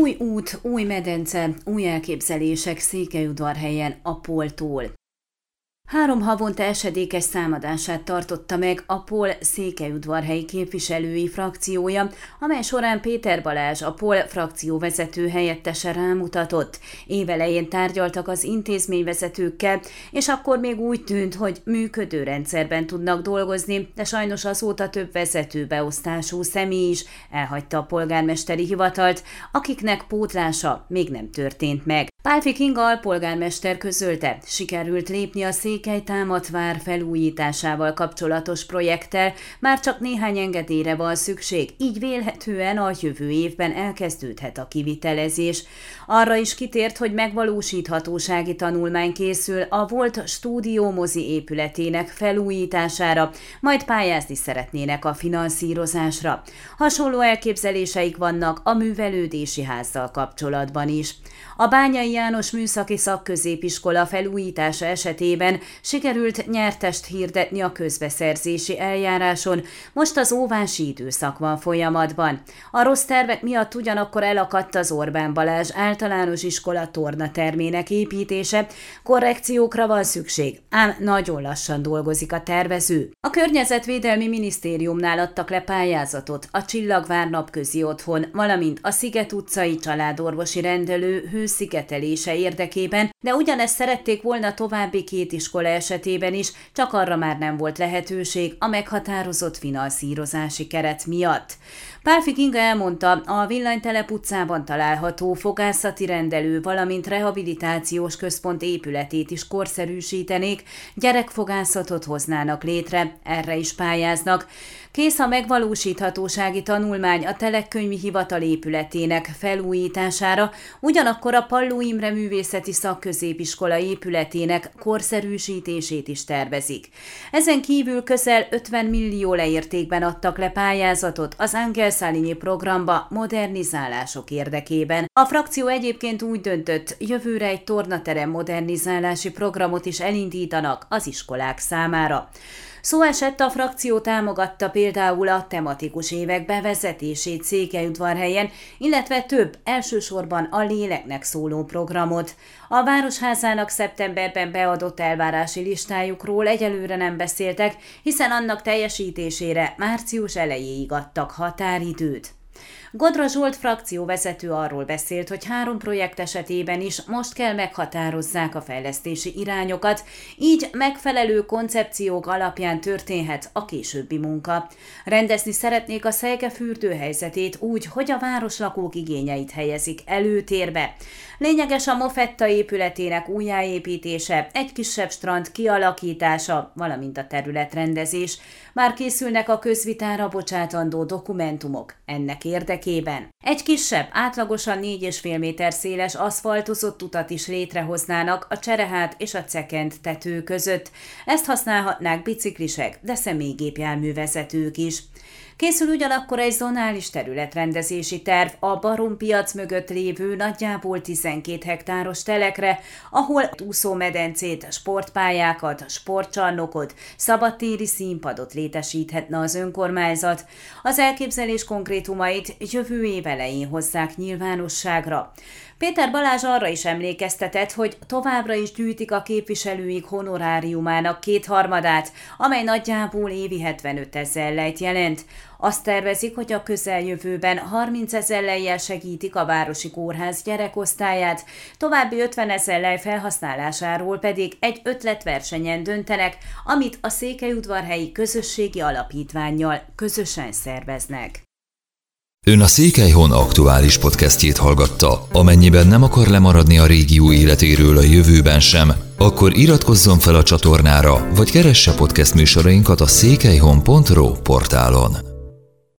Új út, új medence, új elképzelések Székelyudvarhelyen a poltól. Három havonta esedékes számadását tartotta meg a POL székelyudvarhelyi képviselői frakciója, amely során Péter Balázs, a POL frakció vezető helyettese rámutatott. Évelején tárgyaltak az intézményvezetőkkel, és akkor még úgy tűnt, hogy működő rendszerben tudnak dolgozni, de sajnos azóta több vezetőbeosztású személy is elhagyta a polgármesteri hivatalt, akiknek pótlása még nem történt meg. Pálfi Kinga alpolgármester közölte, sikerült lépni a Székely Támatvár felújításával kapcsolatos projekttel, már csak néhány engedélyre van szükség, így vélhetően a jövő évben elkezdődhet a kivitelezés. Arra is kitért, hogy megvalósíthatósági tanulmány készül a volt stúdiómozi épületének felújítására, majd pályázni szeretnének a finanszírozásra. Hasonló elképzeléseik vannak a művelődési házzal kapcsolatban is. A Bányai János Műszaki Szakközépiskola felújítása esetében sikerült nyertest hirdetni a közbeszerzési eljáráson, most az óvási időszak van folyamatban. A rossz tervek miatt ugyanakkor elakadt az Orbán Balázs általános iskola torna termének építése, korrekciókra van szükség, ám nagyon lassan dolgozik a tervező. A Környezetvédelmi Minisztériumnál adtak le pályázatot a Csillagvár napközi otthon, valamint a Sziget utcai családorvosi rendelő hőszigetelés növelése érdekében, de ugyanezt szerették volna további két iskola esetében is, csak arra már nem volt lehetőség a meghatározott finanszírozási keret miatt. Pálfi Kinga elmondta, a Villanytelep utcában található fogászati rendelő, valamint rehabilitációs központ épületét is korszerűsítenék, gyerekfogászatot hoznának létre, erre is pályáznak. Kész a megvalósíthatósági tanulmány a Telekönyvi Hivatal épületének felújítására, ugyanakkor a Palló Imre Művészeti Szakközépiskola épületének korszerűsítését is tervezik. Ezen kívül közel 50 millió leértékben adtak le pályázatot az Angelszálényi programba modernizálások érdekében. A frakció egyébként úgy döntött, jövőre egy tornaterem modernizálási programot is elindítanak az iskolák számára. Szó esett a frakció támogatta például a tematikus évek bevezetését Székelyudvarhelyen, illetve több, elsősorban a léleknek szóló programot. A Városházának szeptemberben beadott elvárási listájukról egyelőre nem beszéltek, hiszen annak teljesítésére március elejéig adtak határidőt. Godra Zsolt frakcióvezető arról beszélt, hogy három projekt esetében is most kell meghatározzák a fejlesztési irányokat, így megfelelő koncepciók alapján történhet a későbbi munka. Rendezni szeretnék a Szejke fürdőhelyzetét úgy, hogy a városlakók igényeit helyezik előtérbe. Lényeges a Mofetta épületének újjáépítése, egy kisebb strand kialakítása, valamint a területrendezés. Már készülnek a közvitára bocsátandó dokumentumok ennek érdekében. Egy kisebb, átlagosan 4,5 méter széles aszfaltozott utat is létrehoznának a Cserehát és a Cekent tető között. Ezt használhatnák biciklisek, de személygépjárművezetők is. Készül ugyanakkor egy zonális területrendezési terv a Barompiac mögött lévő nagyjából 12 hektáros telekre, ahol úszómedencét, sportpályákat, sportcsarnokot, szabadtéri színpadot létesíthetne az önkormányzat. Az elképzelés konkrétumait jövő év elején hozzák nyilvánosságra. Péter Balázs arra is emlékeztetett, hogy továbbra is gyűjtik a képviselőik honoráriumának kétharmadát, amely nagyjából évi 75 ezer lejt jelent. Azt tervezik, hogy a közeljövőben 30 ezer lejjel segítik a Városi Kórház gyerekosztályát, további 50 ezer lej felhasználásáról pedig egy ötletversenyen döntenek, amit a Székelyudvarhelyi Közösségi Alapítványjal közösen szerveznek. Ön a Székelyhon aktuális podcastjét hallgatta. Amennyiben nem akar lemaradni a régió életéről a jövőben sem, akkor iratkozzon fel a csatornára, vagy keresse podcast műsorainkat a székelyhon.pro portálon.